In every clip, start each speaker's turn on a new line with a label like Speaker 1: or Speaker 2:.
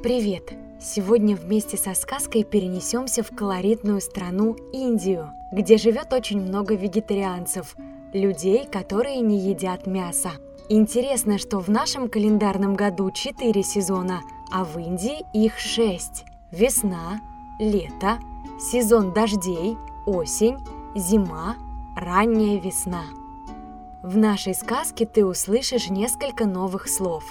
Speaker 1: Привет! Сегодня вместе со сказкой перенесемся в колоритную страну Индию, где живет очень много вегетарианцев, людей, которые не едят мясо. Интересно, что в нашем календарном году 4 сезона, а в Индии их 6. Весна, лето, сезон дождей, осень, зима, ранняя весна. В нашей сказке ты услышишь несколько новых слов.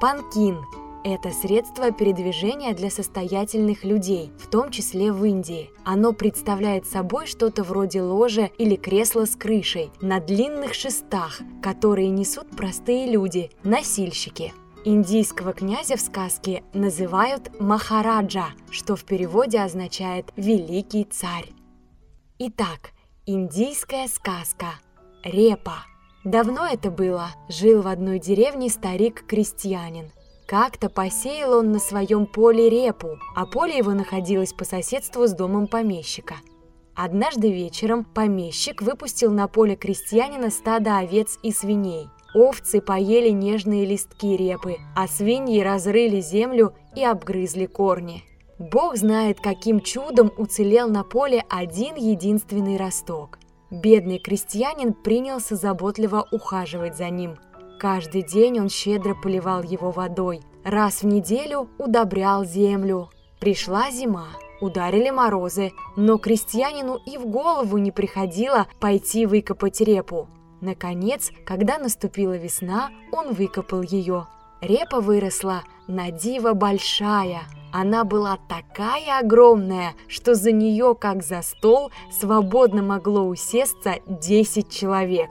Speaker 1: Панкин – это средство передвижения для состоятельных людей, в том числе в Индии. Оно представляет собой что-то вроде ложа или кресла с крышей на длинных шестах, которые несут простые люди – носильщики. Индийского князя в сказке называют Махараджа, что в переводе означает «великий царь». Итак, индийская сказка «Репа». Давно это было. Жил в одной деревне старик-крестьянин. Как-то посеял он на своем поле репу, а поле его находилось по соседству с домом помещика. Однажды вечером помещик выпустил на поле крестьянина стадо овец и свиней. Овцы поели нежные листки репы, а свиньи разрыли землю и обгрызли корни. Бог знает, каким чудом уцелел на поле один единственный росток. Бедный крестьянин принялся заботливо ухаживать за ним. Каждый день он щедро поливал его водой, раз в неделю удобрял землю. Пришла зима, ударили морозы, но крестьянину и в голову не приходило пойти выкопать репу. Наконец, когда наступила весна, он выкопал ее. Репа выросла на диво большая. Она была такая огромная, что за нее, как за стол, свободно могло усесться 10 человек.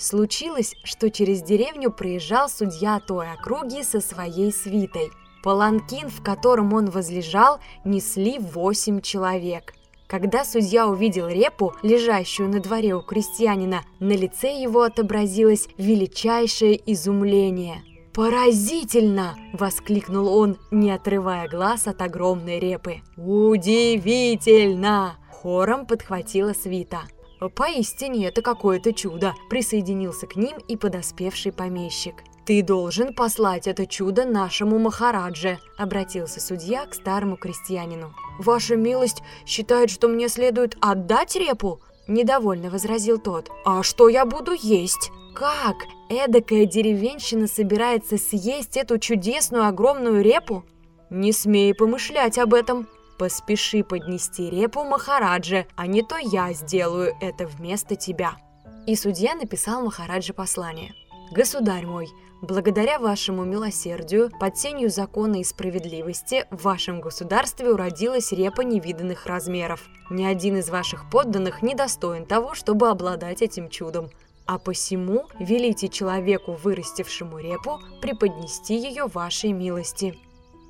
Speaker 1: Случилось, что через деревню проезжал судья той округи со своей свитой. Паланкин, в котором он возлежал, несли восемь человек. Когда судья увидел репу, лежащую на дворе у крестьянина, на лице его отобразилось величайшее изумление – «Поразительно!» – воскликнул он, не отрывая глаз от огромной репы. «Удивительно!» – хором подхватила свита. «Поистине это какое-то чудо!» – присоединился к ним и подоспевший помещик. «Ты должен послать это чудо нашему Махарадже», – обратился судья к старому крестьянину. «Ваша милость считает, что мне следует отдать репу?» – недовольно возразил тот. «А что я буду есть?» Как эдакая деревенщина собирается съесть эту чудесную огромную репу? Не смей помышлять об этом. Поспеши поднести репу Махарадже, а не то я сделаю это вместо тебя. И судья написал Махарадже послание. Государь мой, благодаря вашему милосердию, под тенью закона и справедливости, в вашем государстве уродилась репа невиданных размеров. Ни один из ваших подданных не достоин того, чтобы обладать этим чудом а посему велите человеку, вырастившему репу, преподнести ее вашей милости».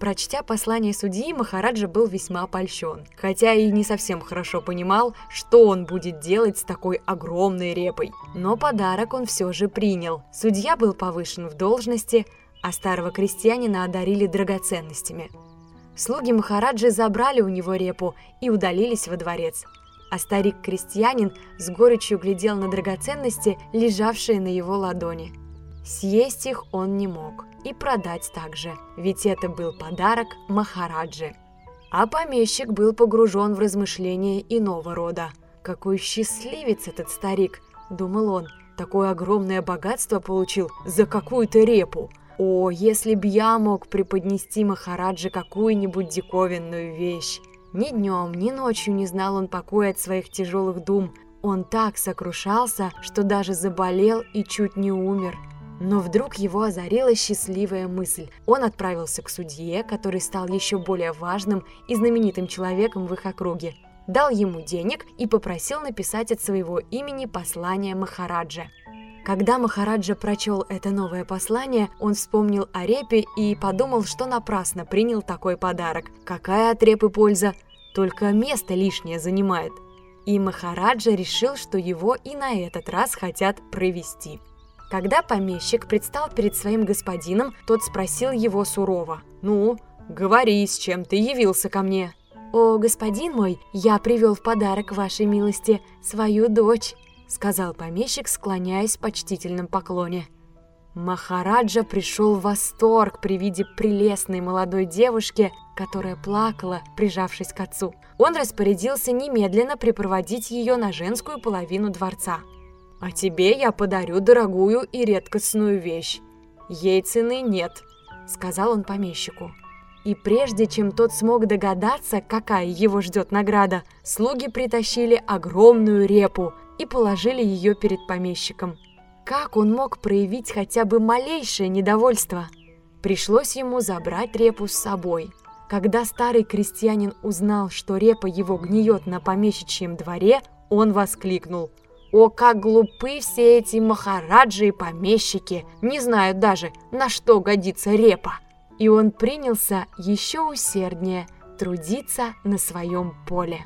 Speaker 1: Прочтя послание судьи, Махараджа был весьма польщен, хотя и не совсем хорошо понимал, что он будет делать с такой огромной репой. Но подарок он все же принял. Судья был повышен в должности, а старого крестьянина одарили драгоценностями. Слуги Махараджи забрали у него репу и удалились во дворец а старик-крестьянин с горечью глядел на драгоценности, лежавшие на его ладони. Съесть их он не мог и продать также, ведь это был подарок Махараджи. А помещик был погружен в размышления иного рода. «Какой счастливец этот старик!» – думал он. «Такое огромное богатство получил за какую-то репу!» О, если б я мог преподнести Махараджи какую-нибудь диковинную вещь! Ни днем, ни ночью не знал он покоя от своих тяжелых дум. Он так сокрушался, что даже заболел и чуть не умер. Но вдруг его озарила счастливая мысль. Он отправился к судье, который стал еще более важным и знаменитым человеком в их округе. Дал ему денег и попросил написать от своего имени послание Махараджа. Когда Махараджа прочел это новое послание, он вспомнил о репе и подумал, что напрасно принял такой подарок. Какая от репы польза? Только место лишнее занимает. И Махараджа решил, что его и на этот раз хотят провести. Когда помещик предстал перед своим господином, тот спросил его сурово. «Ну, говори, с чем ты явился ко мне?» «О, господин мой, я привел в подарок вашей милости свою дочь», сказал помещик, склоняясь в почтительном поклоне. Махараджа пришел в восторг при виде прелестной молодой девушки, которая плакала, прижавшись к отцу. Он распорядился немедленно припроводить ее на женскую половину дворца. «А тебе я подарю дорогую и редкостную вещь. Ей цены нет», — сказал он помещику. И прежде чем тот смог догадаться, какая его ждет награда, слуги притащили огромную репу и положили ее перед помещиком. Как он мог проявить хотя бы малейшее недовольство? Пришлось ему забрать репу с собой. Когда старый крестьянин узнал, что репа его гниет на помещичьем дворе, он воскликнул. «О, как глупы все эти махараджи и помещики! Не знают даже, на что годится репа!» И он принялся еще усерднее трудиться на своем поле.